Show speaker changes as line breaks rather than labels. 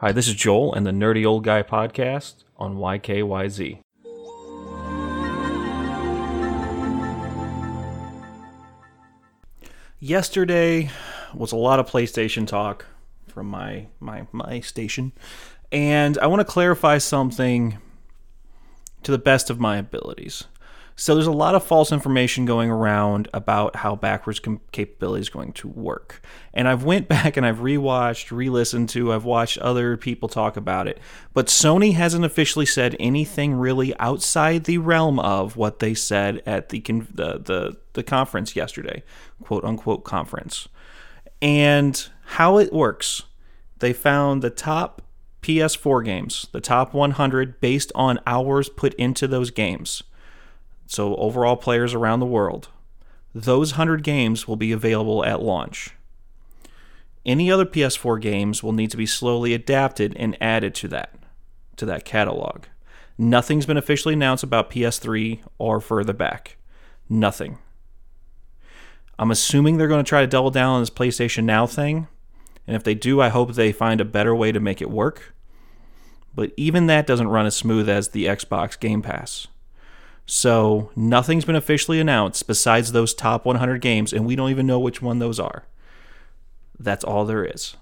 Hi, this is Joel and the Nerdy Old Guy podcast on YKYZ. Yesterday was a lot of PlayStation talk from my my my station, and I want to clarify something to the best of my abilities. So there's a lot of false information going around about how backwards com- capability is going to work. And I've went back and I've rewatched, re-listened to, I've watched other people talk about it. But Sony hasn't officially said anything really outside the realm of what they said at the con- the, the the conference yesterday, quote unquote conference. And how it works, they found the top PS4 games, the top 100 based on hours put into those games so overall players around the world, those 100 games will be available at launch. Any other PS4 games will need to be slowly adapted and added to that to that catalog. Nothing's been officially announced about PS3 or further back. Nothing. I'm assuming they're going to try to double down on this PlayStation Now thing, and if they do, I hope they find a better way to make it work. But even that doesn't run as smooth as the Xbox Game Pass. So nothing's been officially announced besides those top 100 games, and we don't even know which one those are. That's all there is.